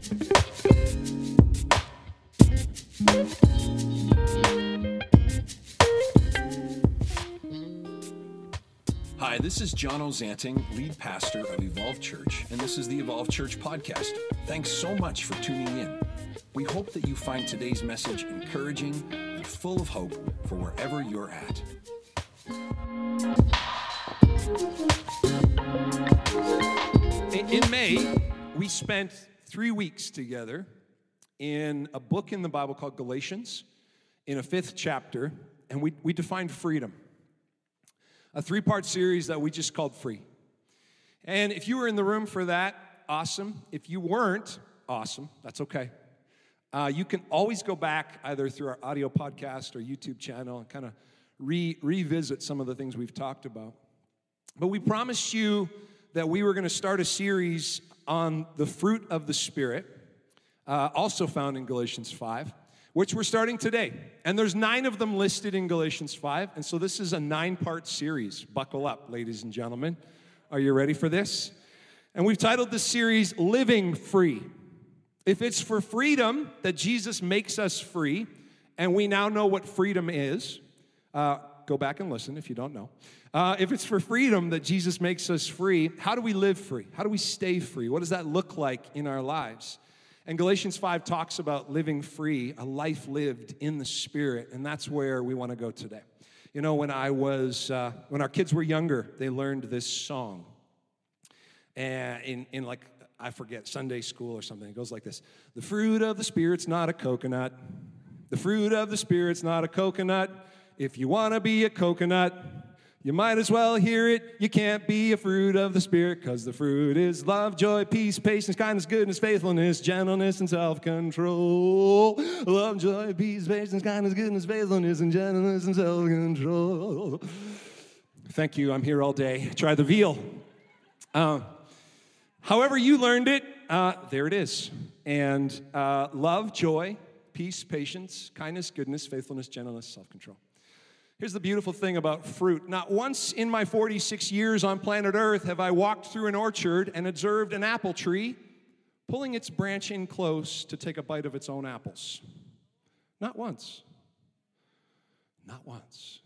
Hi, this is John Ozanting, lead pastor of Evolve Church, and this is the Evolve Church podcast. Thanks so much for tuning in. We hope that you find today's message encouraging and full of hope for wherever you're at. In May, we spent three weeks together in a book in the Bible called Galatians, in a fifth chapter, and we, we defined freedom. A three part series that we just called Free. And if you were in the room for that, awesome. If you weren't, awesome. That's okay. Uh, you can always go back either through our audio podcast or YouTube channel and kind of re- revisit some of the things we've talked about. But we promised you that we were going to start a series on the fruit of the Spirit, uh, also found in Galatians 5, which we're starting today. And there's nine of them listed in Galatians 5. And so this is a nine part series. Buckle up, ladies and gentlemen. Are you ready for this? And we've titled this series Living Free. If it's for freedom that Jesus makes us free, and we now know what freedom is, uh, go back and listen if you don't know. Uh, if it's for freedom that Jesus makes us free, how do we live free? How do we stay free? What does that look like in our lives? And Galatians 5 talks about living free, a life lived in the Spirit, and that's where we want to go today. You know, when I was, uh, when our kids were younger, they learned this song. And in, in like I forget, Sunday school or something. It goes like this The fruit of the Spirit's not a coconut. The fruit of the Spirit's not a coconut. If you want to be a coconut, you might as well hear it. You can't be a fruit of the Spirit because the fruit is love, joy, peace, patience, kindness, goodness, faithfulness, gentleness, and self control. Love, joy, peace, patience, kindness, goodness, faithfulness, and gentleness, and self control. Thank you. I'm here all day. Try the veal. Uh, However, you learned it, uh, there it is. And uh, love, joy, peace, patience, kindness, goodness, faithfulness, gentleness, self control. Here's the beautiful thing about fruit. Not once in my 46 years on planet Earth have I walked through an orchard and observed an apple tree pulling its branch in close to take a bite of its own apples. Not once. Not once.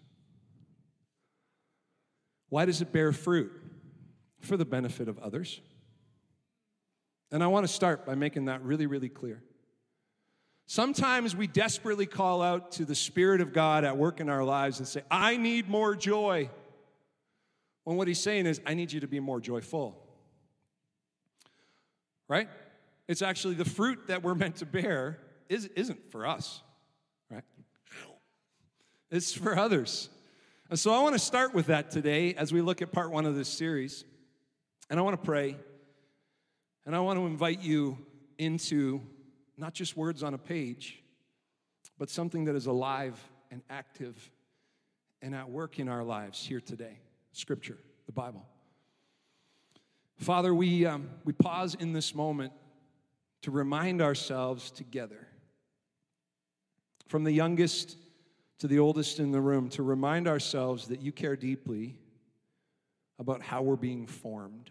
Why does it bear fruit? For the benefit of others. And I want to start by making that really, really clear. Sometimes we desperately call out to the Spirit of God at work in our lives and say, I need more joy. When what he's saying is, I need you to be more joyful. Right? It's actually the fruit that we're meant to bear is, isn't for us, right? It's for others. And so I want to start with that today as we look at part one of this series. And I want to pray and I want to invite you into not just words on a page, but something that is alive and active and at work in our lives here today Scripture, the Bible. Father, we, um, we pause in this moment to remind ourselves together, from the youngest to the oldest in the room, to remind ourselves that you care deeply about how we're being formed.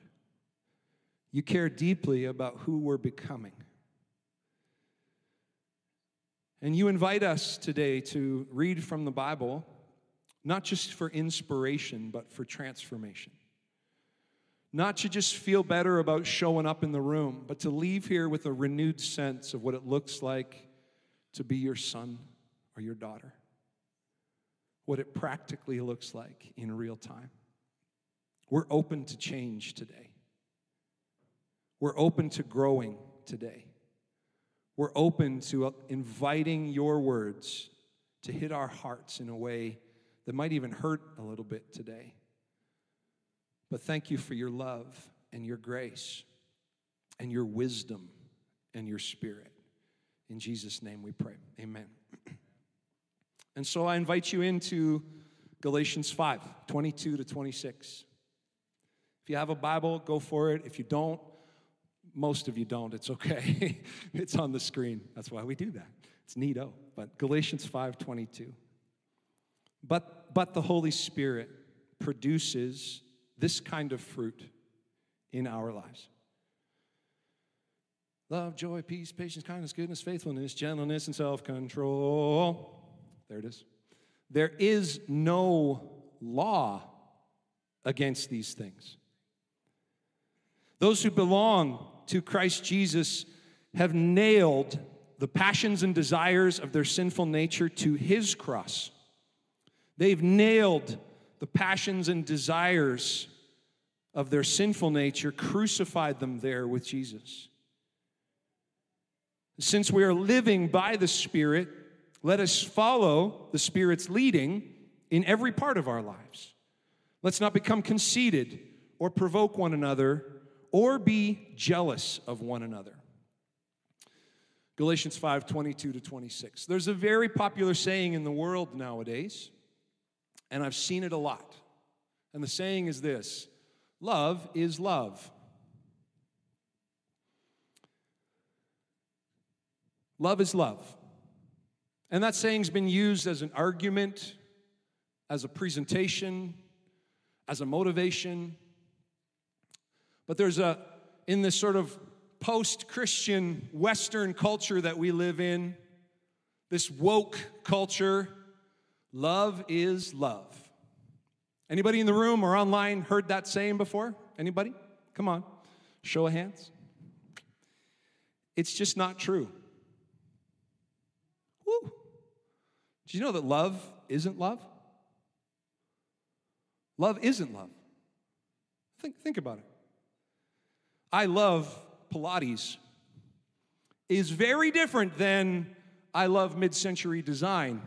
You care deeply about who we're becoming. And you invite us today to read from the Bible, not just for inspiration, but for transformation. Not to just feel better about showing up in the room, but to leave here with a renewed sense of what it looks like to be your son or your daughter. What it practically looks like in real time. We're open to change today. We're open to growing today. We're open to uh, inviting your words to hit our hearts in a way that might even hurt a little bit today. But thank you for your love and your grace and your wisdom and your spirit. In Jesus' name we pray. Amen. And so I invite you into Galatians 5 22 to 26. If you have a Bible, go for it. If you don't, most of you don't. It's okay. it's on the screen. That's why we do that. It's neato. But Galatians 5:22. But but the Holy Spirit produces this kind of fruit in our lives. love, joy, peace, patience, kindness, goodness, faithfulness, gentleness, and self control. There it is. There is no law against these things. Those who belong to Christ Jesus have nailed the passions and desires of their sinful nature to his cross. They've nailed the passions and desires of their sinful nature, crucified them there with Jesus. Since we are living by the Spirit, let us follow the Spirit's leading in every part of our lives. Let's not become conceited or provoke one another or be jealous of one another. Galatians 5 22 to 26. There's a very popular saying in the world nowadays, and I've seen it a lot. And the saying is this love is love. Love is love. And that saying's been used as an argument, as a presentation, as a motivation. But there's a, in this sort of post Christian Western culture that we live in, this woke culture, love is love. Anybody in the room or online heard that saying before? Anybody? Come on, show of hands. It's just not true. Woo. Do you know that love isn't love? Love isn't love. Think, think about it. I love Pilates is very different than I love mid century design,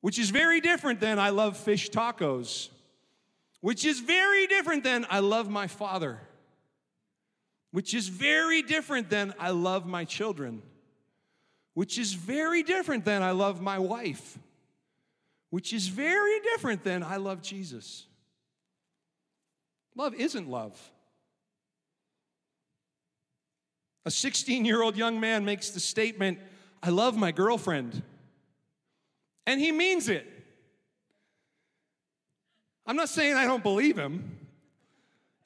which is very different than I love fish tacos, which is very different than I love my father, which is very different than I love my children, which is very different than I love my wife, which is very different than I love Jesus. Love isn't love. A 16 year old young man makes the statement, I love my girlfriend. And he means it. I'm not saying I don't believe him.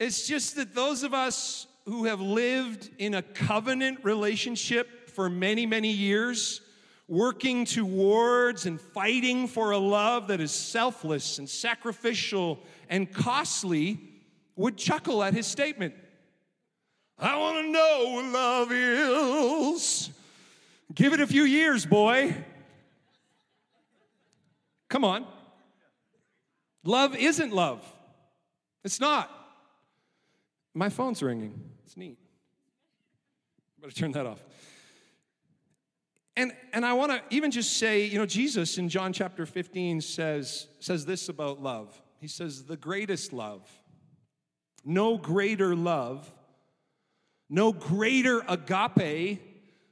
It's just that those of us who have lived in a covenant relationship for many, many years, working towards and fighting for a love that is selfless and sacrificial and costly, would chuckle at his statement. I want to know what love is. Give it a few years, boy. Come on. Love isn't love. It's not. My phone's ringing. It's neat. Better turn that off. And, and I want to even just say, you know, Jesus in John chapter 15 says, says this about love. He says, the greatest love, no greater love no greater agape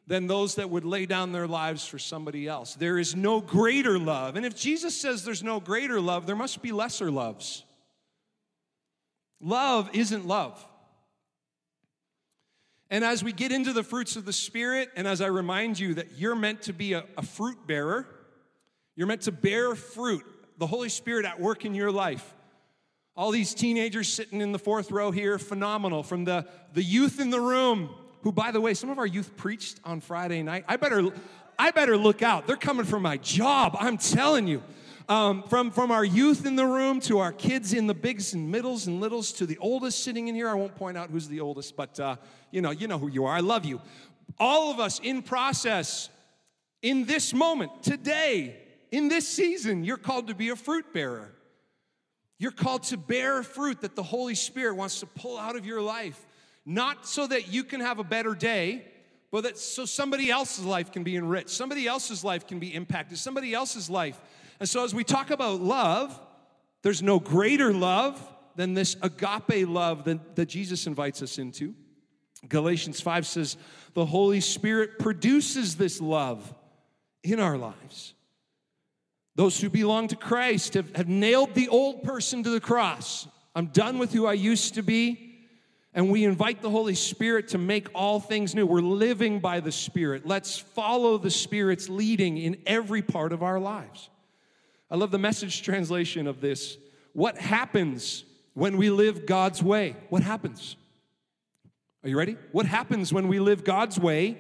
than those that would lay down their lives for somebody else. There is no greater love. And if Jesus says there's no greater love, there must be lesser loves. Love isn't love. And as we get into the fruits of the Spirit, and as I remind you that you're meant to be a, a fruit bearer, you're meant to bear fruit, the Holy Spirit at work in your life. All these teenagers sitting in the fourth row here, phenomenal. From the, the youth in the room, who, by the way, some of our youth preached on Friday night. I better, I better look out. They're coming for my job, I'm telling you. Um, from, from our youth in the room to our kids in the bigs and middles and littles to the oldest sitting in here. I won't point out who's the oldest, but uh, you know, you know who you are. I love you. All of us in process, in this moment, today, in this season, you're called to be a fruit bearer. You're called to bear fruit that the Holy Spirit wants to pull out of your life, not so that you can have a better day, but that so somebody else's life can be enriched, somebody else's life can be impacted, somebody else's life. And so as we talk about love, there's no greater love than this agape love that, that Jesus invites us into. Galatians 5 says, the Holy Spirit produces this love in our lives. Those who belong to Christ have, have nailed the old person to the cross. I'm done with who I used to be. And we invite the Holy Spirit to make all things new. We're living by the Spirit. Let's follow the Spirit's leading in every part of our lives. I love the message translation of this. What happens when we live God's way? What happens? Are you ready? What happens when we live God's way?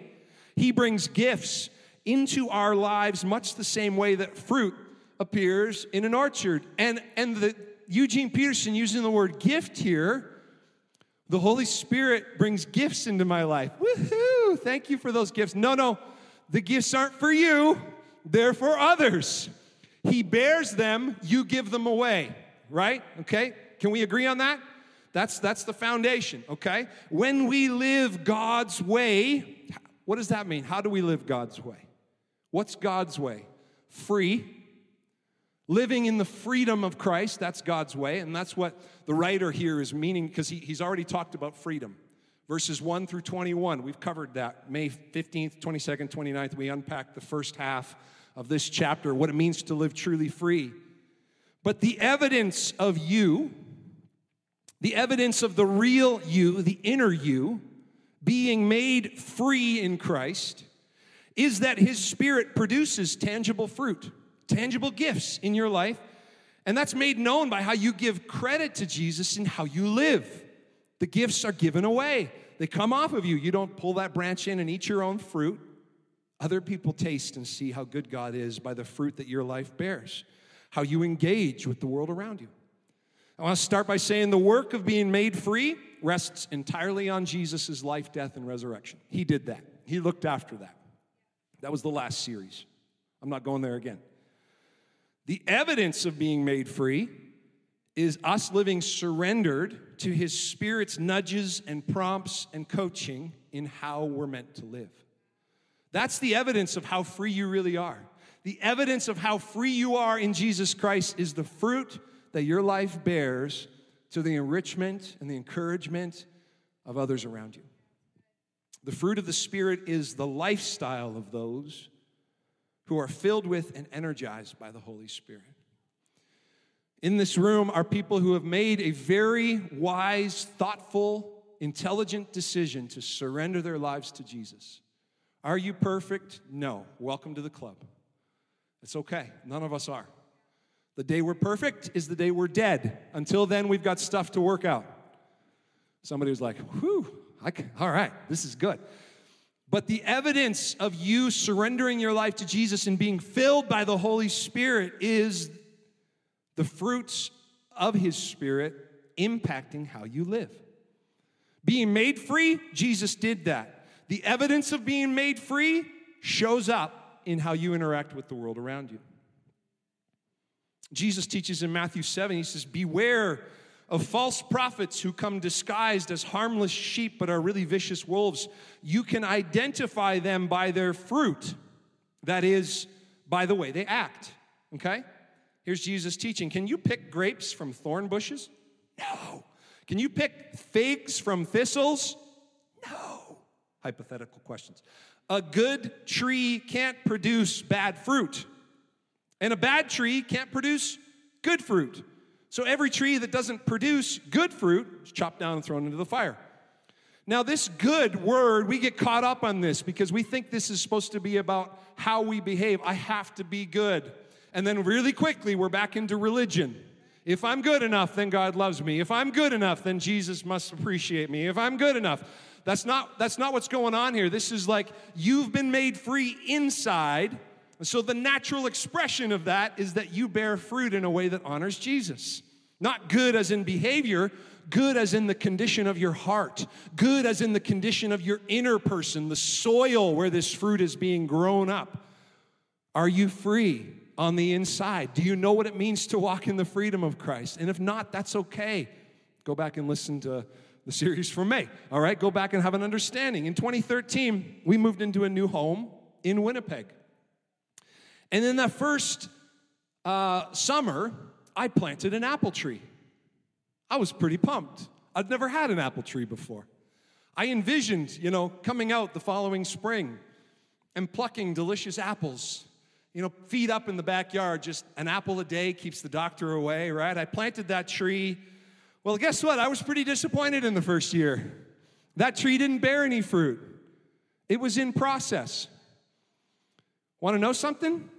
He brings gifts into our lives much the same way that fruit appears in an orchard. And, and the, Eugene Peterson using the word gift here, the Holy Spirit brings gifts into my life. Woohoo! Thank you for those gifts. No, no, the gifts aren't for you, they're for others. He bears them, you give them away, right? Okay? Can we agree on that? That's, that's the foundation, okay? When we live God's way, what does that mean? How do we live God's way? What's God's way? Free. Living in the freedom of Christ, that's God's way. And that's what the writer here is meaning because he, he's already talked about freedom. Verses 1 through 21, we've covered that. May 15th, 22nd, 29th, we unpacked the first half of this chapter, what it means to live truly free. But the evidence of you, the evidence of the real you, the inner you, being made free in Christ, is that His Spirit produces tangible fruit, tangible gifts in your life. And that's made known by how you give credit to Jesus and how you live. The gifts are given away, they come off of you. You don't pull that branch in and eat your own fruit. Other people taste and see how good God is by the fruit that your life bears, how you engage with the world around you. I want to start by saying the work of being made free rests entirely on Jesus' life, death, and resurrection. He did that, He looked after that. That was the last series. I'm not going there again. The evidence of being made free is us living surrendered to His Spirit's nudges and prompts and coaching in how we're meant to live. That's the evidence of how free you really are. The evidence of how free you are in Jesus Christ is the fruit that your life bears to the enrichment and the encouragement of others around you. The fruit of the Spirit is the lifestyle of those who are filled with and energized by the Holy Spirit. In this room are people who have made a very wise, thoughtful, intelligent decision to surrender their lives to Jesus. Are you perfect? No. Welcome to the club. It's okay. None of us are. The day we're perfect is the day we're dead. Until then, we've got stuff to work out. Somebody was like, whew, can, all right, this is good. But the evidence of you surrendering your life to Jesus and being filled by the Holy Spirit is the fruits of His Spirit impacting how you live. Being made free, Jesus did that. The evidence of being made free shows up in how you interact with the world around you. Jesus teaches in Matthew 7, he says, Beware of false prophets who come disguised as harmless sheep but are really vicious wolves. You can identify them by their fruit. That is, by the way they act. Okay? Here's Jesus teaching. Can you pick grapes from thorn bushes? No. Can you pick figs from thistles? No. Hypothetical questions. A good tree can't produce bad fruit. And a bad tree can't produce good fruit. So every tree that doesn't produce good fruit is chopped down and thrown into the fire. Now, this good word, we get caught up on this because we think this is supposed to be about how we behave. I have to be good. And then really quickly, we're back into religion. If I'm good enough, then God loves me. If I'm good enough, then Jesus must appreciate me. If I'm good enough, that's not, that's not what's going on here. This is like you've been made free inside so, the natural expression of that is that you bear fruit in a way that honors Jesus. Not good as in behavior, good as in the condition of your heart, good as in the condition of your inner person, the soil where this fruit is being grown up. Are you free on the inside? Do you know what it means to walk in the freedom of Christ? And if not, that's okay. Go back and listen to the series from May. All right, go back and have an understanding. In 2013, we moved into a new home in Winnipeg. And in that first uh, summer, I planted an apple tree. I was pretty pumped. I'd never had an apple tree before. I envisioned, you know, coming out the following spring and plucking delicious apples. You know, feed up in the backyard, just an apple a day keeps the doctor away, right? I planted that tree. Well, guess what? I was pretty disappointed in the first year. That tree didn't bear any fruit, it was in process. Want to know something?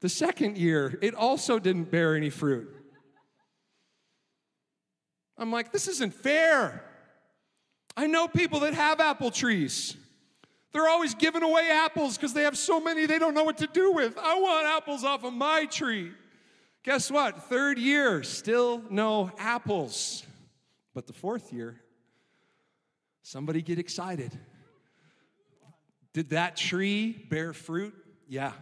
The second year, it also didn't bear any fruit. I'm like, this isn't fair. I know people that have apple trees. They're always giving away apples because they have so many they don't know what to do with. I want apples off of my tree. Guess what? Third year, still no apples. But the fourth year, somebody get excited. Did that tree bear fruit? Yeah.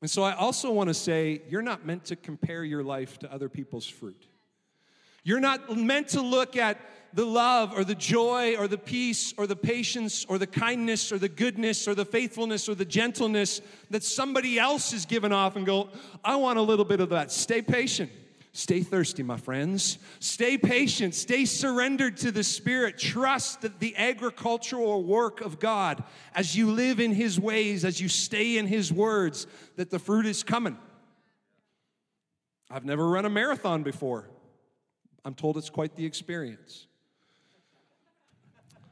And so I also want to say you're not meant to compare your life to other people's fruit. You're not meant to look at the love or the joy or the peace or the patience or the kindness or the goodness or the faithfulness or the gentleness that somebody else is given off and go, I want a little bit of that. Stay patient. Stay thirsty, my friends. Stay patient. Stay surrendered to the Spirit. Trust that the agricultural work of God, as you live in His ways, as you stay in His words, that the fruit is coming. I've never run a marathon before. I'm told it's quite the experience.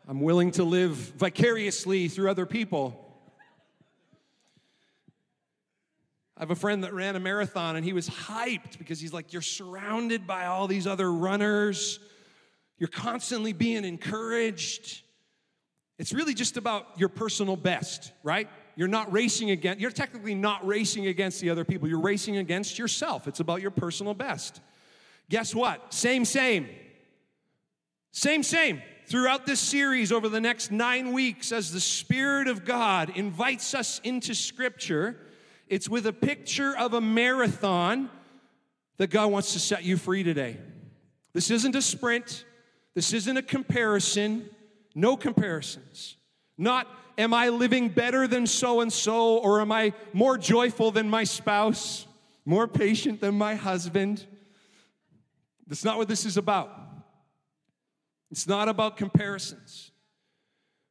I'm willing to live vicariously through other people. I have a friend that ran a marathon and he was hyped because he's like, You're surrounded by all these other runners. You're constantly being encouraged. It's really just about your personal best, right? You're not racing against, you're technically not racing against the other people. You're racing against yourself. It's about your personal best. Guess what? Same, same. Same, same throughout this series over the next nine weeks as the Spirit of God invites us into Scripture. It's with a picture of a marathon that God wants to set you free today. This isn't a sprint, this isn't a comparison, no comparisons. Not, am I living better than so and so, or am I more joyful than my spouse, more patient than my husband? That's not what this is about. It's not about comparisons.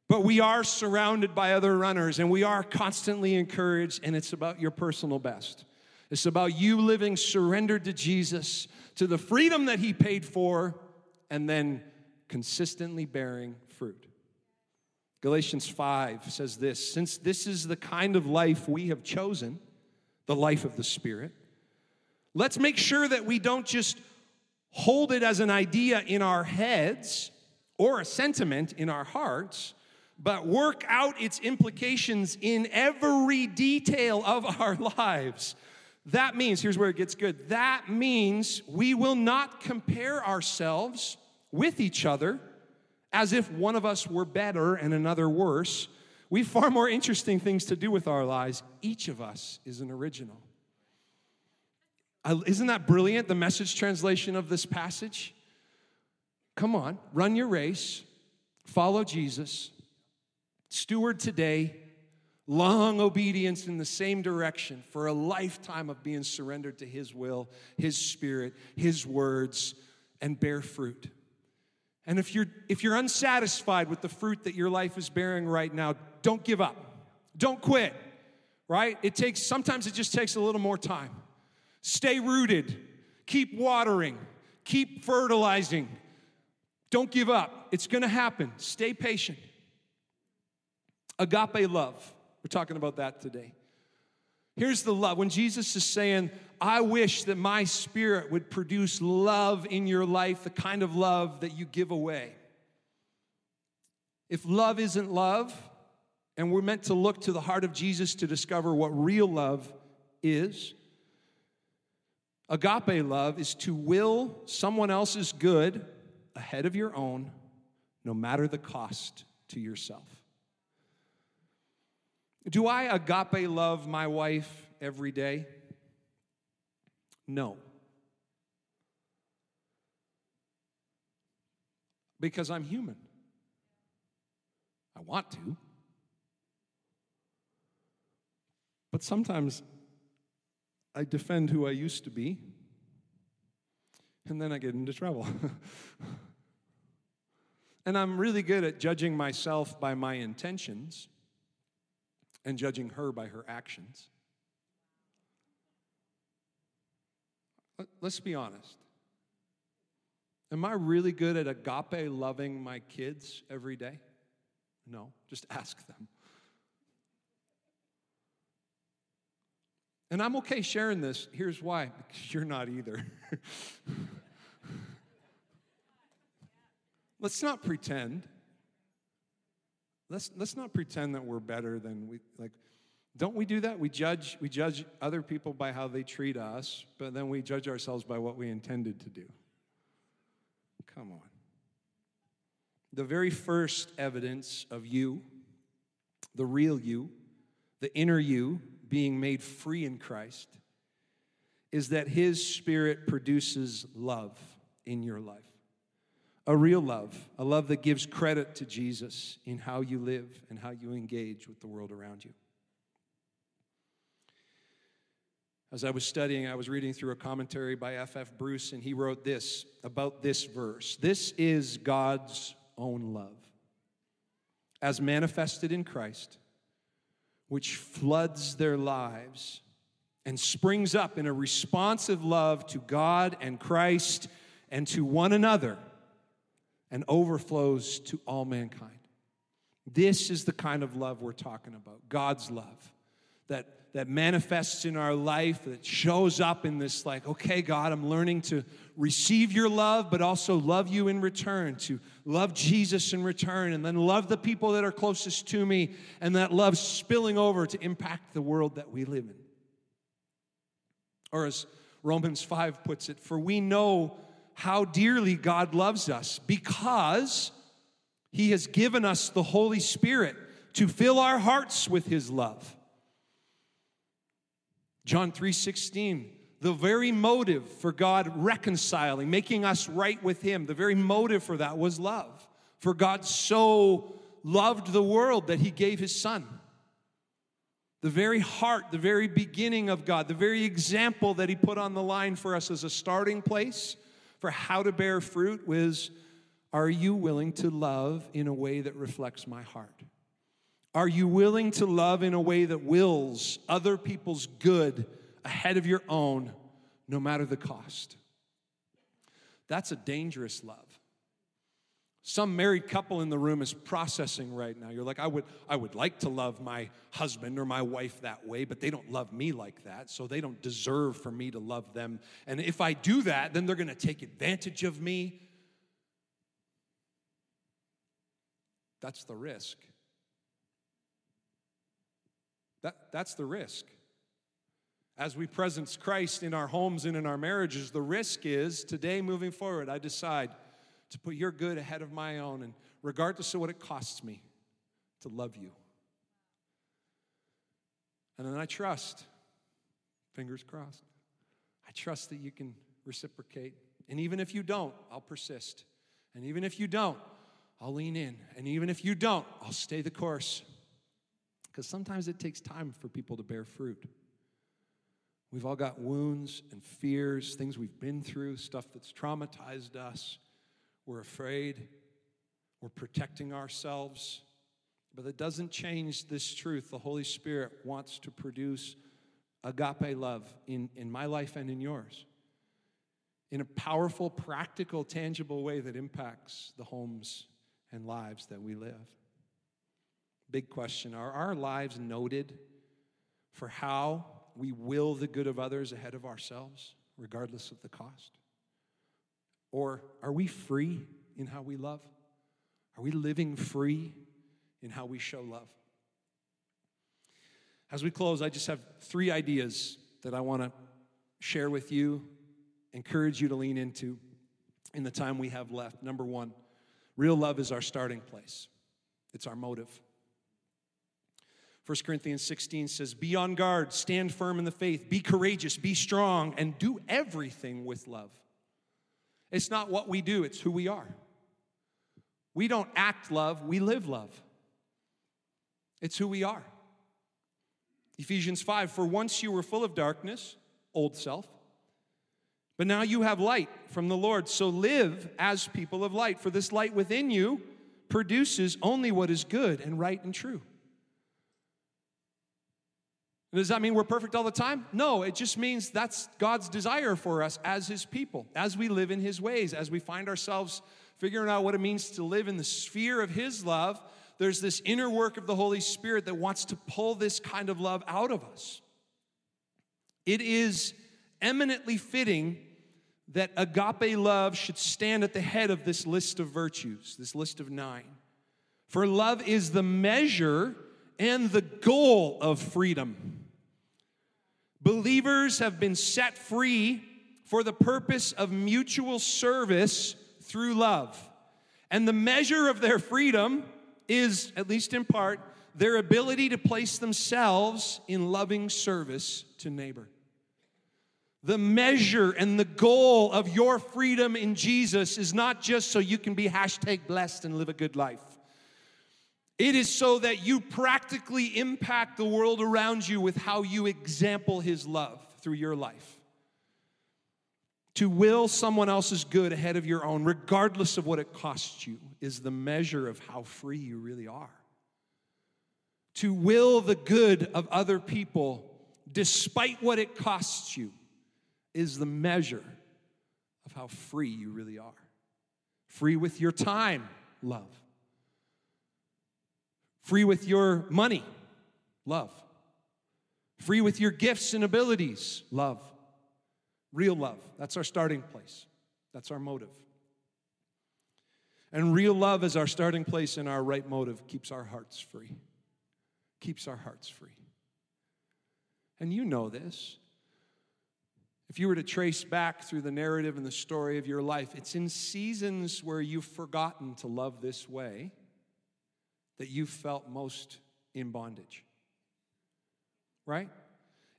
But we are surrounded by other runners and we are constantly encouraged, and it's about your personal best. It's about you living surrendered to Jesus, to the freedom that He paid for, and then consistently bearing fruit. Galatians 5 says this Since this is the kind of life we have chosen, the life of the Spirit, let's make sure that we don't just hold it as an idea in our heads or a sentiment in our hearts, but work out its implications in every detail of our lives. That means, here's where it gets good that means we will not compare ourselves with each other as if one of us were better and another worse. We have far more interesting things to do with our lives. Each of us is an original. Isn't that brilliant, the message translation of this passage? Come on, run your race, follow Jesus, steward today, long obedience in the same direction for a lifetime of being surrendered to His will, His Spirit, His words, and bear fruit. And if you're, if you're unsatisfied with the fruit that your life is bearing right now, don't give up. Don't quit, right? It takes, sometimes it just takes a little more time. Stay rooted, keep watering, keep fertilizing, don't give up. It's going to happen. Stay patient. Agape love. We're talking about that today. Here's the love. When Jesus is saying, I wish that my spirit would produce love in your life, the kind of love that you give away. If love isn't love, and we're meant to look to the heart of Jesus to discover what real love is, agape love is to will someone else's good ahead of your own, no matter the cost to yourself. Do I agape love my wife every day? No. Because I'm human. I want to. But sometimes I defend who I used to be and then I get into trouble. and I'm really good at judging myself by my intentions and judging her by her actions. Let's be honest. Am I really good at agape loving my kids every day? No, just ask them. And I'm okay sharing this. Here's why because you're not either. let's not pretend. Let's, let's not pretend that we're better than we like. Don't we do that? We judge, we judge other people by how they treat us, but then we judge ourselves by what we intended to do. Come on. The very first evidence of you, the real you, the inner you being made free in Christ, is that His Spirit produces love in your life. A real love, a love that gives credit to Jesus in how you live and how you engage with the world around you. As I was studying, I was reading through a commentary by F.F. F. Bruce, and he wrote this about this verse This is God's own love, as manifested in Christ, which floods their lives and springs up in a responsive love to God and Christ and to one another and overflows to all mankind. This is the kind of love we're talking about God's love that that manifests in our life, that shows up in this, like, okay, God, I'm learning to receive your love, but also love you in return, to love Jesus in return, and then love the people that are closest to me, and that love spilling over to impact the world that we live in. Or as Romans 5 puts it, for we know how dearly God loves us because he has given us the Holy Spirit to fill our hearts with his love. John 3:16 the very motive for God reconciling, making us right with Him, the very motive for that was love. For God so loved the world that He gave His Son. The very heart, the very beginning of God, the very example that He put on the line for us as a starting place for how to bear fruit was Are you willing to love in a way that reflects my heart? Are you willing to love in a way that wills other people's good ahead of your own, no matter the cost? That's a dangerous love. Some married couple in the room is processing right now. You're like, I would, I would like to love my husband or my wife that way, but they don't love me like that, so they don't deserve for me to love them. And if I do that, then they're gonna take advantage of me. That's the risk. That, that's the risk. As we presence Christ in our homes and in our marriages, the risk is today moving forward, I decide to put your good ahead of my own, and regardless of what it costs me, to love you. And then I trust, fingers crossed, I trust that you can reciprocate. And even if you don't, I'll persist. And even if you don't, I'll lean in. And even if you don't, I'll stay the course because sometimes it takes time for people to bear fruit. We've all got wounds and fears, things we've been through, stuff that's traumatized us. We're afraid. We're protecting ourselves. But it doesn't change this truth. The Holy Spirit wants to produce agape love in, in my life and in yours in a powerful, practical, tangible way that impacts the homes and lives that we live. Big question. Are our lives noted for how we will the good of others ahead of ourselves, regardless of the cost? Or are we free in how we love? Are we living free in how we show love? As we close, I just have three ideas that I want to share with you, encourage you to lean into in the time we have left. Number one, real love is our starting place, it's our motive. 1 Corinthians 16 says, Be on guard, stand firm in the faith, be courageous, be strong, and do everything with love. It's not what we do, it's who we are. We don't act love, we live love. It's who we are. Ephesians 5 For once you were full of darkness, old self, but now you have light from the Lord. So live as people of light, for this light within you produces only what is good and right and true. Does that mean we're perfect all the time? No, it just means that's God's desire for us as His people, as we live in His ways, as we find ourselves figuring out what it means to live in the sphere of His love. There's this inner work of the Holy Spirit that wants to pull this kind of love out of us. It is eminently fitting that agape love should stand at the head of this list of virtues, this list of nine. For love is the measure and the goal of freedom. Believers have been set free for the purpose of mutual service through love. And the measure of their freedom is, at least in part, their ability to place themselves in loving service to neighbor. The measure and the goal of your freedom in Jesus is not just so you can be hashtag blessed and live a good life. It is so that you practically impact the world around you with how you example His love through your life. To will someone else's good ahead of your own, regardless of what it costs you, is the measure of how free you really are. To will the good of other people, despite what it costs you, is the measure of how free you really are. Free with your time, love. Free with your money, love. Free with your gifts and abilities, love. Real love. That's our starting place. That's our motive. And real love is our starting place and our right motive keeps our hearts free. Keeps our hearts free. And you know this. If you were to trace back through the narrative and the story of your life, it's in seasons where you've forgotten to love this way that you felt most in bondage. Right?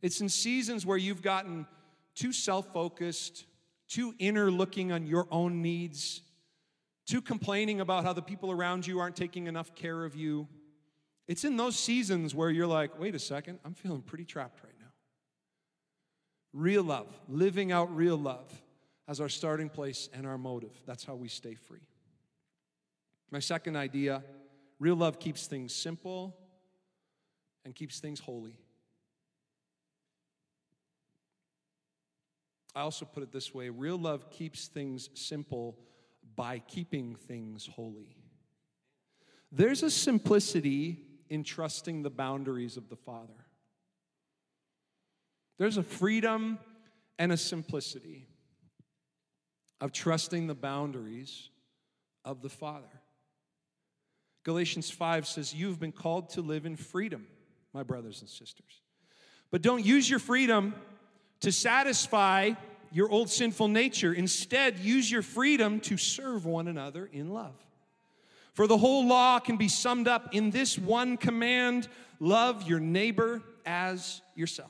It's in seasons where you've gotten too self focused, too inner looking on your own needs, too complaining about how the people around you aren't taking enough care of you. It's in those seasons where you're like, wait a second, I'm feeling pretty trapped right now. Real love, living out real love as our starting place and our motive. That's how we stay free. My second idea real love keeps things simple and keeps things holy. I also put it this way real love keeps things simple by keeping things holy. There's a simplicity in trusting the boundaries of the Father. There's a freedom and a simplicity of trusting the boundaries of the Father. Galatians 5 says, You've been called to live in freedom, my brothers and sisters. But don't use your freedom to satisfy your old sinful nature. Instead, use your freedom to serve one another in love. For the whole law can be summed up in this one command love your neighbor as yourself.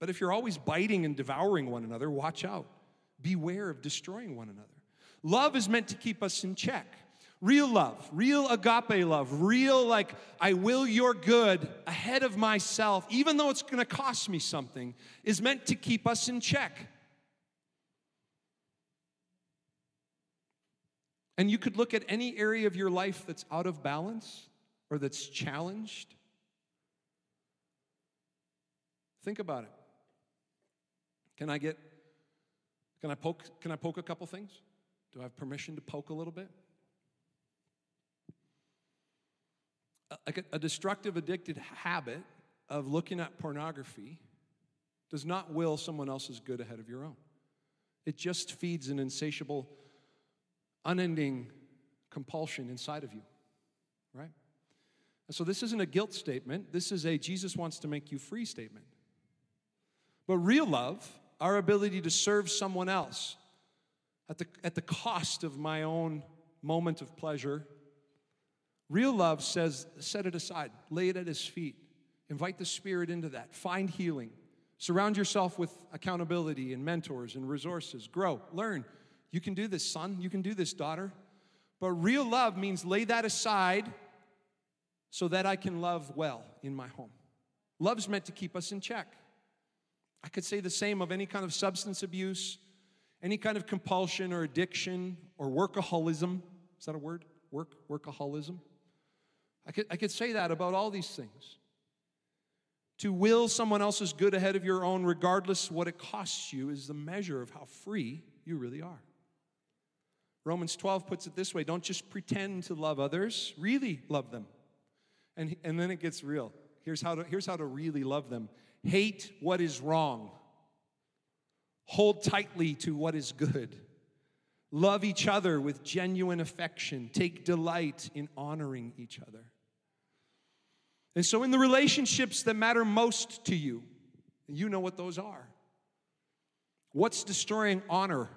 But if you're always biting and devouring one another, watch out. Beware of destroying one another. Love is meant to keep us in check. Real love, real agape love, real like, I will your good ahead of myself, even though it's gonna cost me something, is meant to keep us in check. And you could look at any area of your life that's out of balance or that's challenged. Think about it. Can I get, can I poke, can I poke a couple things? Do I have permission to poke a little bit? Like a, destructive, addicted habit of looking at pornography does not will someone else's good ahead of your own. It just feeds an insatiable, unending compulsion inside of you, right? And so this isn't a guilt statement. This is a Jesus wants to make you free statement. But real love, our ability to serve someone else at the, at the cost of my own moment of pleasure Real love says, set it aside, lay it at his feet, invite the Spirit into that, find healing, surround yourself with accountability and mentors and resources, grow, learn. You can do this, son, you can do this, daughter. But real love means lay that aside so that I can love well in my home. Love's meant to keep us in check. I could say the same of any kind of substance abuse, any kind of compulsion or addiction or workaholism. Is that a word? Work, workaholism. I could, I could say that about all these things. To will someone else's good ahead of your own, regardless what it costs you, is the measure of how free you really are. Romans 12 puts it this way don't just pretend to love others, really love them. And, and then it gets real. Here's how, to, here's how to really love them hate what is wrong, Hold tightly to what is good. Love each other with genuine affection. Take delight in honoring each other. And so, in the relationships that matter most to you, you know what those are. What's destroying honor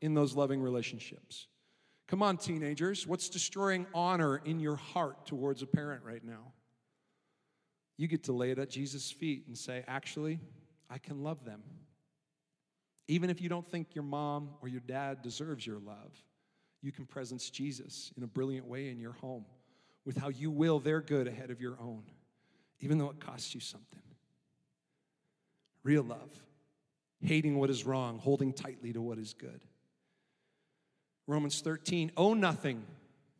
in those loving relationships? Come on, teenagers. What's destroying honor in your heart towards a parent right now? You get to lay it at Jesus' feet and say, Actually, I can love them. Even if you don't think your mom or your dad deserves your love, you can presence Jesus in a brilliant way in your home with how you will their good ahead of your own, even though it costs you something. Real love, hating what is wrong, holding tightly to what is good. Romans 13, owe nothing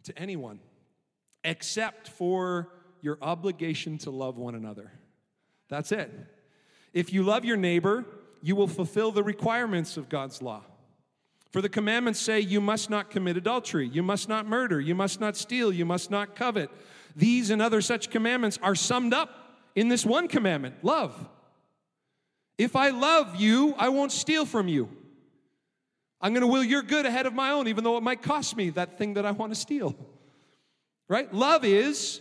to anyone except for your obligation to love one another. That's it. If you love your neighbor, you will fulfill the requirements of God's law. For the commandments say, You must not commit adultery, you must not murder, you must not steal, you must not covet. These and other such commandments are summed up in this one commandment love. If I love you, I won't steal from you. I'm going to will your good ahead of my own, even though it might cost me that thing that I want to steal. Right? Love is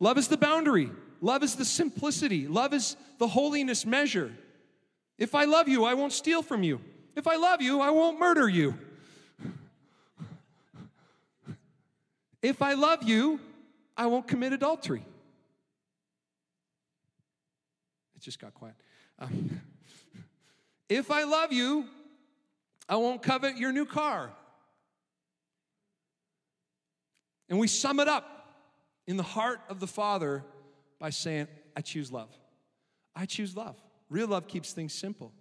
love is the boundary. Love is the simplicity. Love is the holiness measure. If I love you, I won't steal from you. If I love you, I won't murder you. If I love you, I won't commit adultery. It just got quiet. Um, if I love you, I won't covet your new car. And we sum it up in the heart of the Father by saying, I choose love. I choose love. Real love keeps things simple,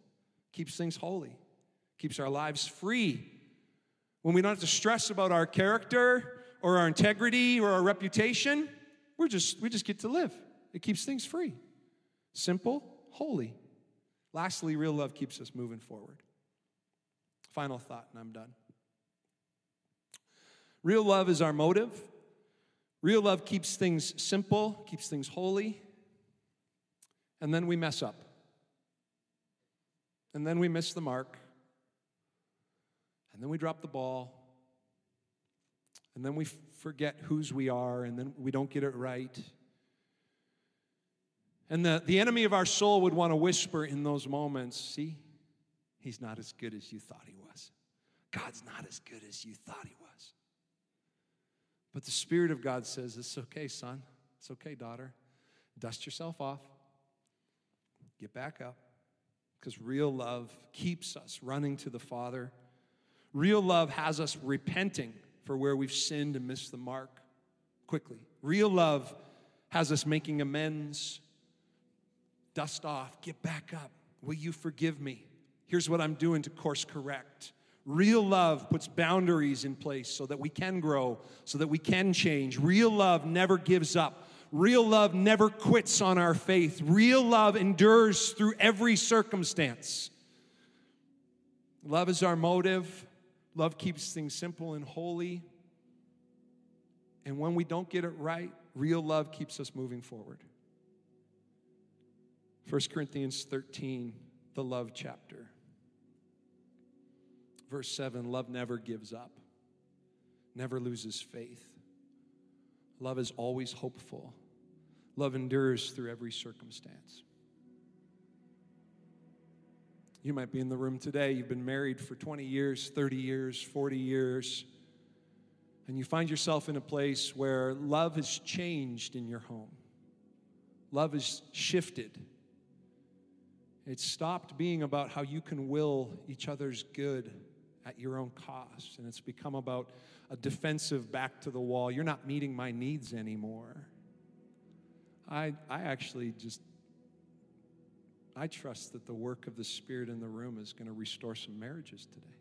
keeps things holy, keeps our lives free. When we don't have to stress about our character or our integrity or our reputation, we're just, we just get to live. It keeps things free, simple, holy. Lastly, real love keeps us moving forward. Final thought, and I'm done. Real love is our motive. Real love keeps things simple, keeps things holy, and then we mess up. And then we miss the mark. And then we drop the ball. And then we forget whose we are, and then we don't get it right. And the, the enemy of our soul would want to whisper in those moments see, he's not as good as you thought he was. God's not as good as you thought he was. But the Spirit of God says, It's okay, son. It's okay, daughter. Dust yourself off. Get back up. Because real love keeps us running to the Father. Real love has us repenting for where we've sinned and missed the mark quickly. Real love has us making amends. Dust off, get back up. Will you forgive me? Here's what I'm doing to course correct. Real love puts boundaries in place so that we can grow, so that we can change. Real love never gives up. Real love never quits on our faith. Real love endures through every circumstance. Love is our motive. Love keeps things simple and holy. And when we don't get it right, real love keeps us moving forward. 1 Corinthians 13, the love chapter. Verse 7 love never gives up, never loses faith. Love is always hopeful. Love endures through every circumstance. You might be in the room today, you've been married for 20 years, 30 years, 40 years, and you find yourself in a place where love has changed in your home. Love has shifted. It's stopped being about how you can will each other's good at your own cost, and it's become about a defensive back to the wall. You're not meeting my needs anymore. I, I actually just, I trust that the work of the Spirit in the room is going to restore some marriages today.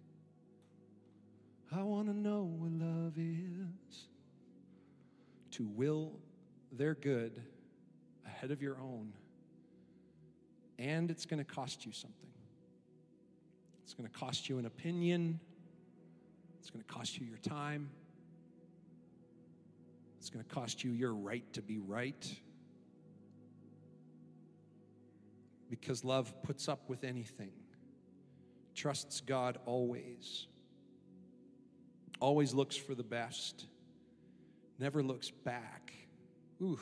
I want to know what love is to will their good ahead of your own, and it's going to cost you something. It's going to cost you an opinion. It's going to cost you your time. It's going to cost you your right to be right. Because love puts up with anything, trusts God always, always looks for the best, never looks back. Ooh.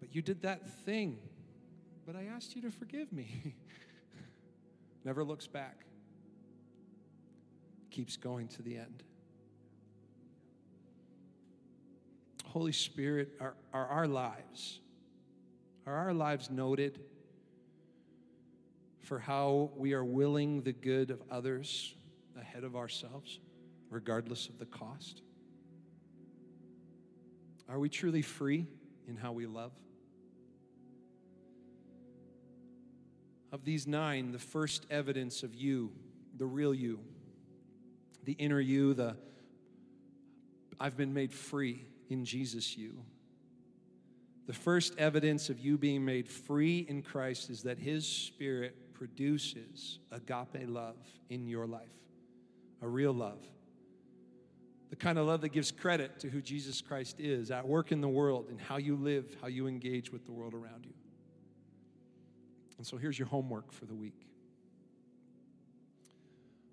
But you did that thing, but I asked you to forgive me. never looks back, keeps going to the end. Holy Spirit, are, are our lives, are our lives noted for how we are willing the good of others ahead of ourselves, regardless of the cost? Are we truly free in how we love? Of these nine, the first evidence of you, the real you, the inner you, the I've been made free in Jesus you. The first evidence of you being made free in Christ is that His Spirit produces agape love in your life, a real love. The kind of love that gives credit to who Jesus Christ is at work in the world and how you live, how you engage with the world around you. And so here's your homework for the week.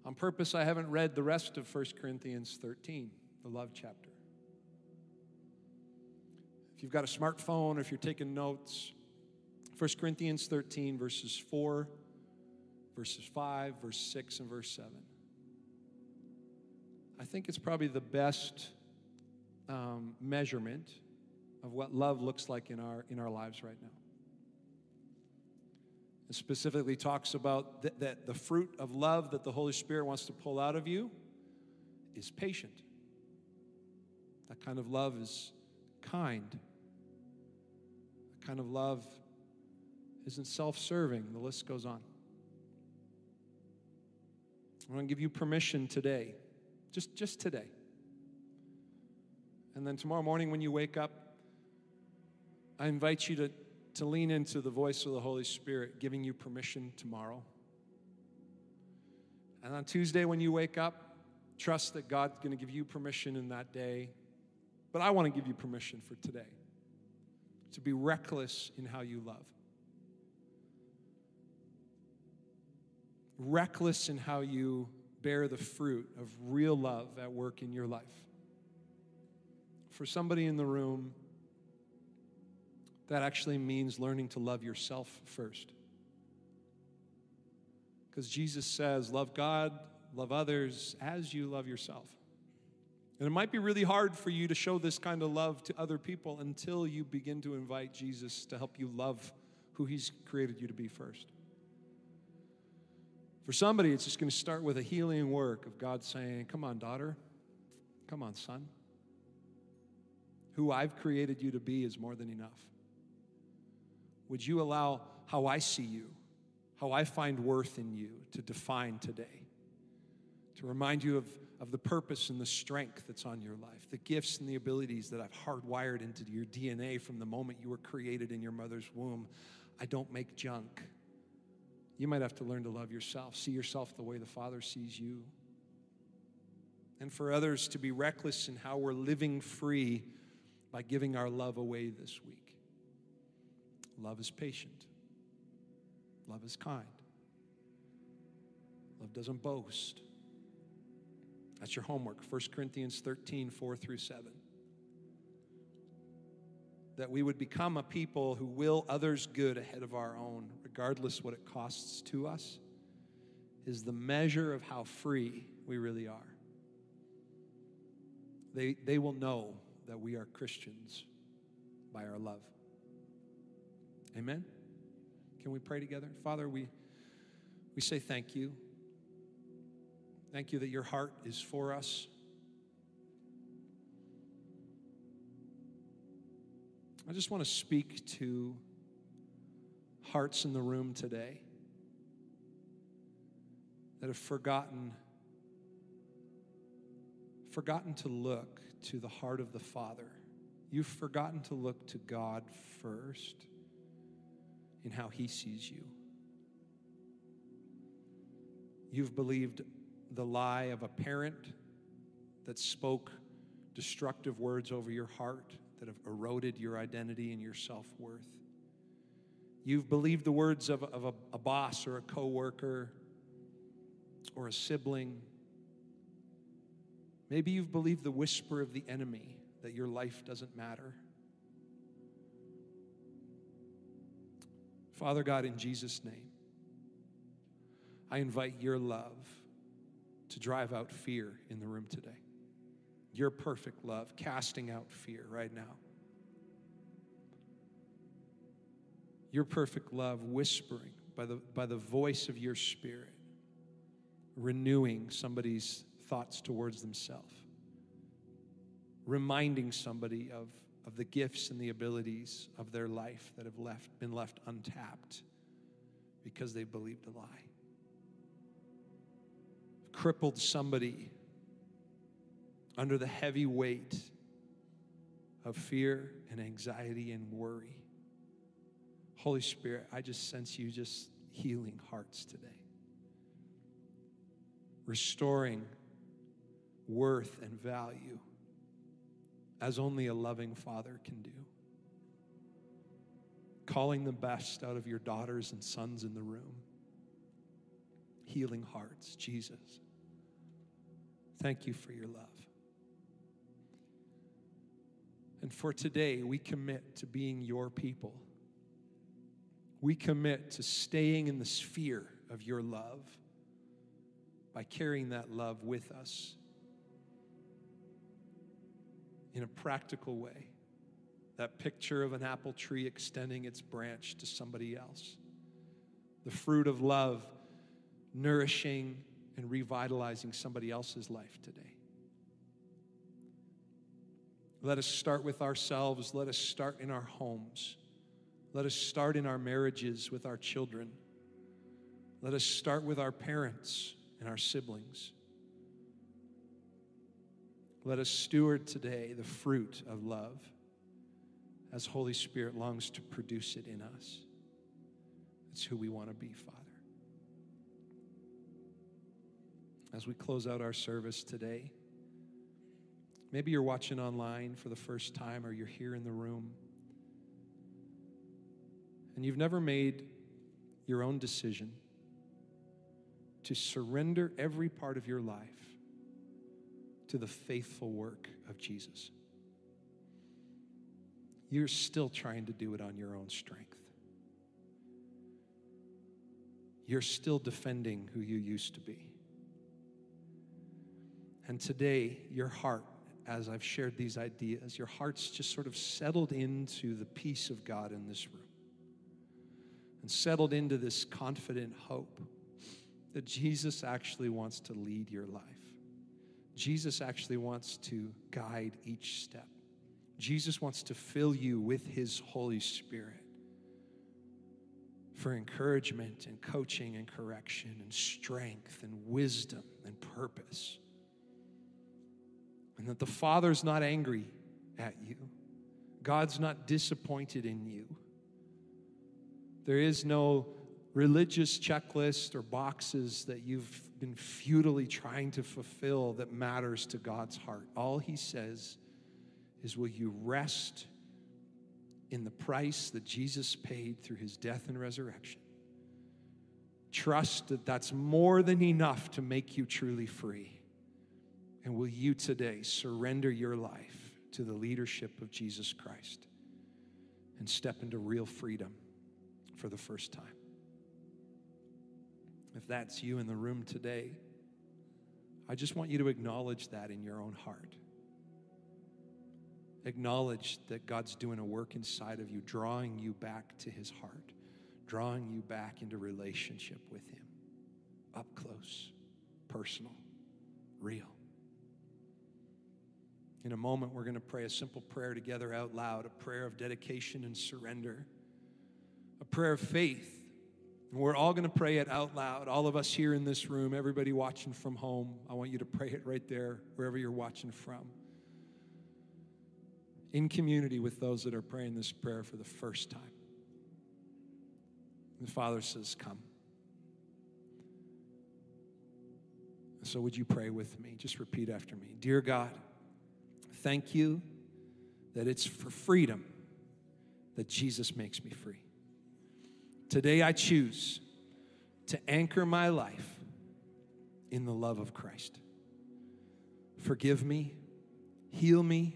On purpose, I haven't read the rest of 1 Corinthians 13, the love chapter. If you've got a smartphone or if you're taking notes, 1 Corinthians 13, verses 4, verses 5, verse 6, and verse 7. I think it's probably the best um, measurement of what love looks like in our, in our lives right now. It specifically talks about th- that the fruit of love that the Holy Spirit wants to pull out of you is patient. That kind of love is kind kind of love isn't self serving. The list goes on. I'm going to give you permission today, just, just today. And then tomorrow morning when you wake up, I invite you to, to lean into the voice of the Holy Spirit giving you permission tomorrow. And on Tuesday when you wake up, trust that God's going to give you permission in that day. But I want to give you permission for today to be reckless in how you love. Reckless in how you bear the fruit of real love at work in your life. For somebody in the room, that actually means learning to love yourself first. Because Jesus says, Love God, love others as you love yourself. And it might be really hard for you to show this kind of love to other people until you begin to invite Jesus to help you love who He's created you to be first. For somebody, it's just going to start with a healing work of God saying, Come on, daughter. Come on, son. Who I've created you to be is more than enough. Would you allow how I see you, how I find worth in you to define today? To remind you of of the purpose and the strength that's on your life, the gifts and the abilities that I've hardwired into your DNA from the moment you were created in your mother's womb. I don't make junk. You might have to learn to love yourself, see yourself the way the Father sees you. And for others to be reckless in how we're living free by giving our love away this week. Love is patient, love is kind, love doesn't boast. That's your homework, 1 Corinthians 13, 4 through 7. That we would become a people who will others good ahead of our own, regardless what it costs to us, is the measure of how free we really are. They, they will know that we are Christians by our love. Amen? Can we pray together? Father, we, we say thank you. Thank you that your heart is for us. I just want to speak to hearts in the room today that have forgotten forgotten to look to the heart of the Father. You've forgotten to look to God first in how he sees you. You've believed the lie of a parent that spoke destructive words over your heart that have eroded your identity and your self worth. You've believed the words of, of a, a boss or a coworker or a sibling. Maybe you've believed the whisper of the enemy that your life doesn't matter. Father God, in Jesus' name, I invite your love to drive out fear in the room today. Your perfect love, casting out fear right now. Your perfect love, whispering by the, by the voice of your spirit, renewing somebody's thoughts towards themselves, reminding somebody of, of the gifts and the abilities of their life that have left, been left untapped because they believed a lie crippled somebody under the heavy weight of fear and anxiety and worry. Holy Spirit, I just sense you just healing hearts today, restoring worth and value as only a loving father can do. Calling the best out of your daughters and sons in the room healing hearts, Jesus. Thank you for your love. And for today, we commit to being your people. We commit to staying in the sphere of your love by carrying that love with us in a practical way. That picture of an apple tree extending its branch to somebody else. The fruit of love nourishing revitalizing somebody else's life today. Let us start with ourselves. Let us start in our homes. Let us start in our marriages with our children. Let us start with our parents and our siblings. Let us steward today the fruit of love as Holy Spirit longs to produce it in us. It's who we want to be, Father. As we close out our service today. Maybe you're watching online for the first time or you're here in the room and you've never made your own decision to surrender every part of your life to the faithful work of Jesus. You're still trying to do it on your own strength. You're still defending who you used to be. And today, your heart, as I've shared these ideas, your heart's just sort of settled into the peace of God in this room and settled into this confident hope that Jesus actually wants to lead your life. Jesus actually wants to guide each step. Jesus wants to fill you with his Holy Spirit for encouragement and coaching and correction and strength and wisdom and purpose and that the Father's not angry at you. God's not disappointed in you. There is no religious checklist or boxes that you've been futilely trying to fulfill that matters to God's heart. All He says is, Will you rest in the price that Jesus paid through His death and resurrection? Trust that that's more than enough to make you truly free. And will you today surrender your life to the leadership of Jesus Christ and step into real freedom for the first time? If that's you in the room today, I just want you to acknowledge that in your own heart. Acknowledge that God's doing a work inside of you, drawing you back to his heart, drawing you back into relationship with him, up close, personal, real. In a moment, we're going to pray a simple prayer together out loud, a prayer of dedication and surrender, a prayer of faith. And we're all going to pray it out loud. All of us here in this room, everybody watching from home, I want you to pray it right there, wherever you're watching from. In community with those that are praying this prayer for the first time. The Father says, Come. So, would you pray with me? Just repeat after me Dear God, thank you that it's for freedom that Jesus makes me free. Today I choose to anchor my life in the love of Christ. Forgive me, heal me,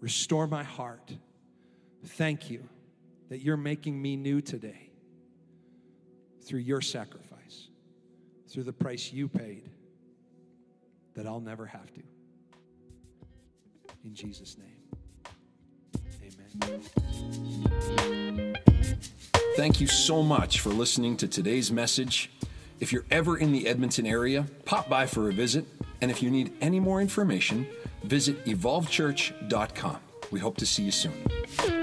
restore my heart. Thank you that you're making me new today through your sacrifice, through the price you paid that I'll never have to. In Jesus' name, amen. Thank you so much for listening to today's message. If you're ever in the Edmonton area, pop by for a visit. And if you need any more information, visit evolvechurch.com. We hope to see you soon.